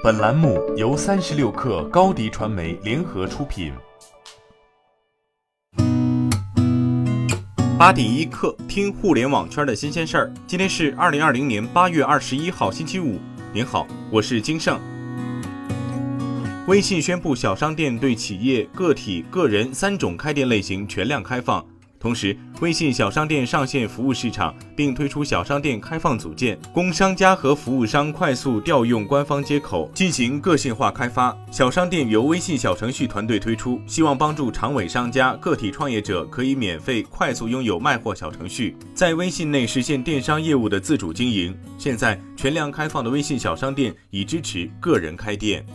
本栏目由三十六氪高低传媒联合出品。八点一刻，听互联网圈的新鲜事儿。今天是二零二零年八月二十一号，星期五。您好，我是金盛。微信宣布，小商店对企业、个体、个人三种开店类型全量开放。同时，微信小商店上线服务市场，并推出小商店开放组件，供商家和服务商快速调用官方接口进行个性化开发。小商店由微信小程序团队推出，希望帮助长尾商家、个体创业者可以免费、快速拥有卖货小程序，在微信内实现电商业务的自主经营。现在，全量开放的微信小商店已支持个人开店。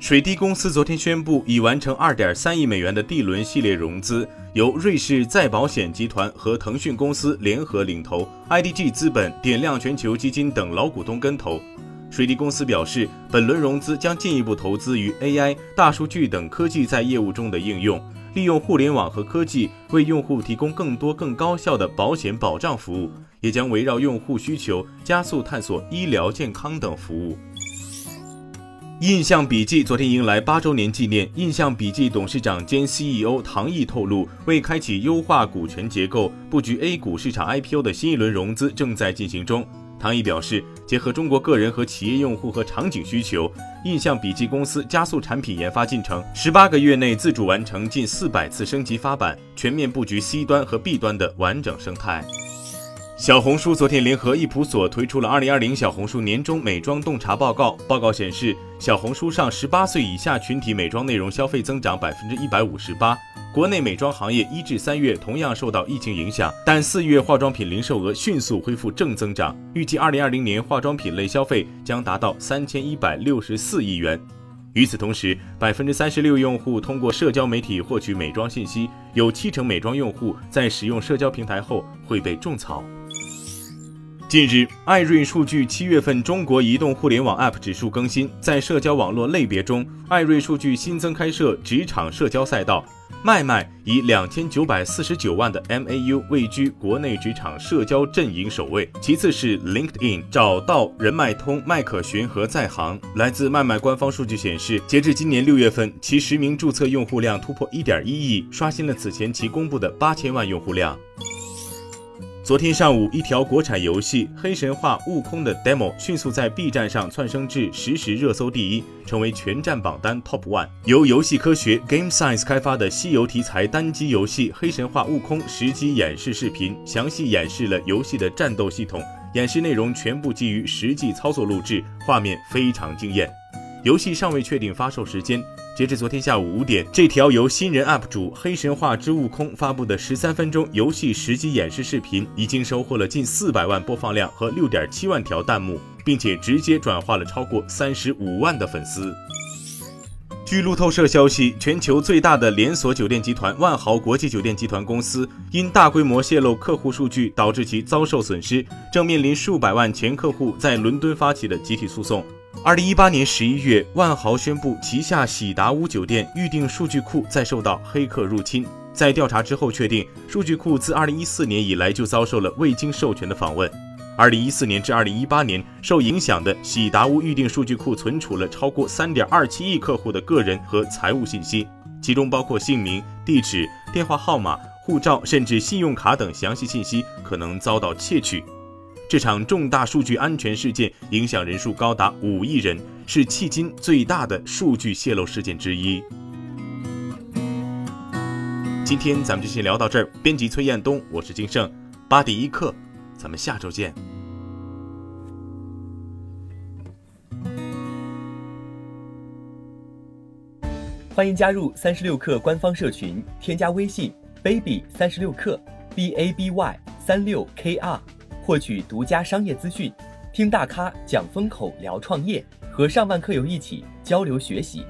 水滴公司昨天宣布，已完成2.3亿美元的 D 轮系列融资，由瑞士再保险集团和腾讯公司联合领投，IDG 资本、点亮全球基金等老股东跟投。水滴公司表示，本轮融资将进一步投资于 AI、大数据等科技在业务中的应用，利用互联网和科技为用户提供更多更高效的保险保障服务，也将围绕用户需求加速探索医疗健康等服务。印象笔记昨天迎来八周年纪念。印象笔记董事长兼 CEO 唐毅透露，为开启优化股权结构、布局 A 股市场 IPO 的新一轮融资正在进行中。唐毅表示，结合中国个人和企业用户和场景需求，印象笔记公司加速产品研发进程，十八个月内自主完成近四百次升级发版，全面布局 C 端和 B 端的完整生态。小红书昨天联合易普所推出了二零二零小红书年终美妆洞察报告。报告显示，小红书上十八岁以下群体美妆内容消费增长百分之一百五十八。国内美妆行业一至三月同样受到疫情影响，但四月化妆品零售额迅速恢复正增长。预计二零二零年化妆品类消费将达到三千一百六十四亿元。与此同时，百分之三十六用户通过社交媒体获取美妆信息，有七成美妆用户在使用社交平台后会被种草。近日，艾瑞数据七月份中国移动互联网 App 指数更新，在社交网络类别中，艾瑞数据新增开设职场社交赛道，麦麦以两千九百四十九万的 MAU 位居国内职场社交阵营首位，其次是 LinkedIn、找到、人脉通、麦可寻和在行。来自麦麦官方数据显示，截至今年六月份，其实名注册用户量突破一点一亿，刷新了此前其公布的八千万用户量。昨天上午，一条国产游戏《黑神话：悟空》的 demo 迅速在 B 站上窜升至实时热搜第一，成为全站榜单 top one。由游戏科学 Game Science 开发的西游题材单机游戏《黑神话：悟空》实机演示视频，详细演示了游戏的战斗系统。演示内容全部基于实际操作录制，画面非常惊艳。游戏尚未确定发售时间。截至昨天下午五点，这条由新人 UP 主黑神话之悟空发布的十三分钟游戏实机演示视频，已经收获了近四百万播放量和六点七万条弹幕，并且直接转化了超过三十五万的粉丝。据路透社消息，全球最大的连锁酒店集团万豪国际酒店集团公司因大规模泄露客户数据，导致其遭受损失，正面临数百万前客户在伦敦发起的集体诉讼。二零一八年十一月，万豪宣布旗下喜达屋酒店预订数据库在受到黑客入侵。在调查之后，确定数据库自二零一四年以来就遭受了未经授权的访问。二零一四年至二零一八年，受影响的喜达屋预订数据库存储了超过三点二七亿客户的个人和财务信息，其中包括姓名、地址、电话号码、护照，甚至信用卡等详细信息可能遭到窃取。这场重大数据安全事件影响人数高达五亿人，是迄今最大的数据泄露事件之一。今天咱们就先聊到这儿。编辑崔彦东，我是金盛，八点一刻，咱们下周见。欢迎加入三十六氪官方社群，添加微信 baby 三十六氪 b a b y 三六 k r。获取独家商业资讯，听大咖讲风口，聊创业，和上万客友一起交流学习。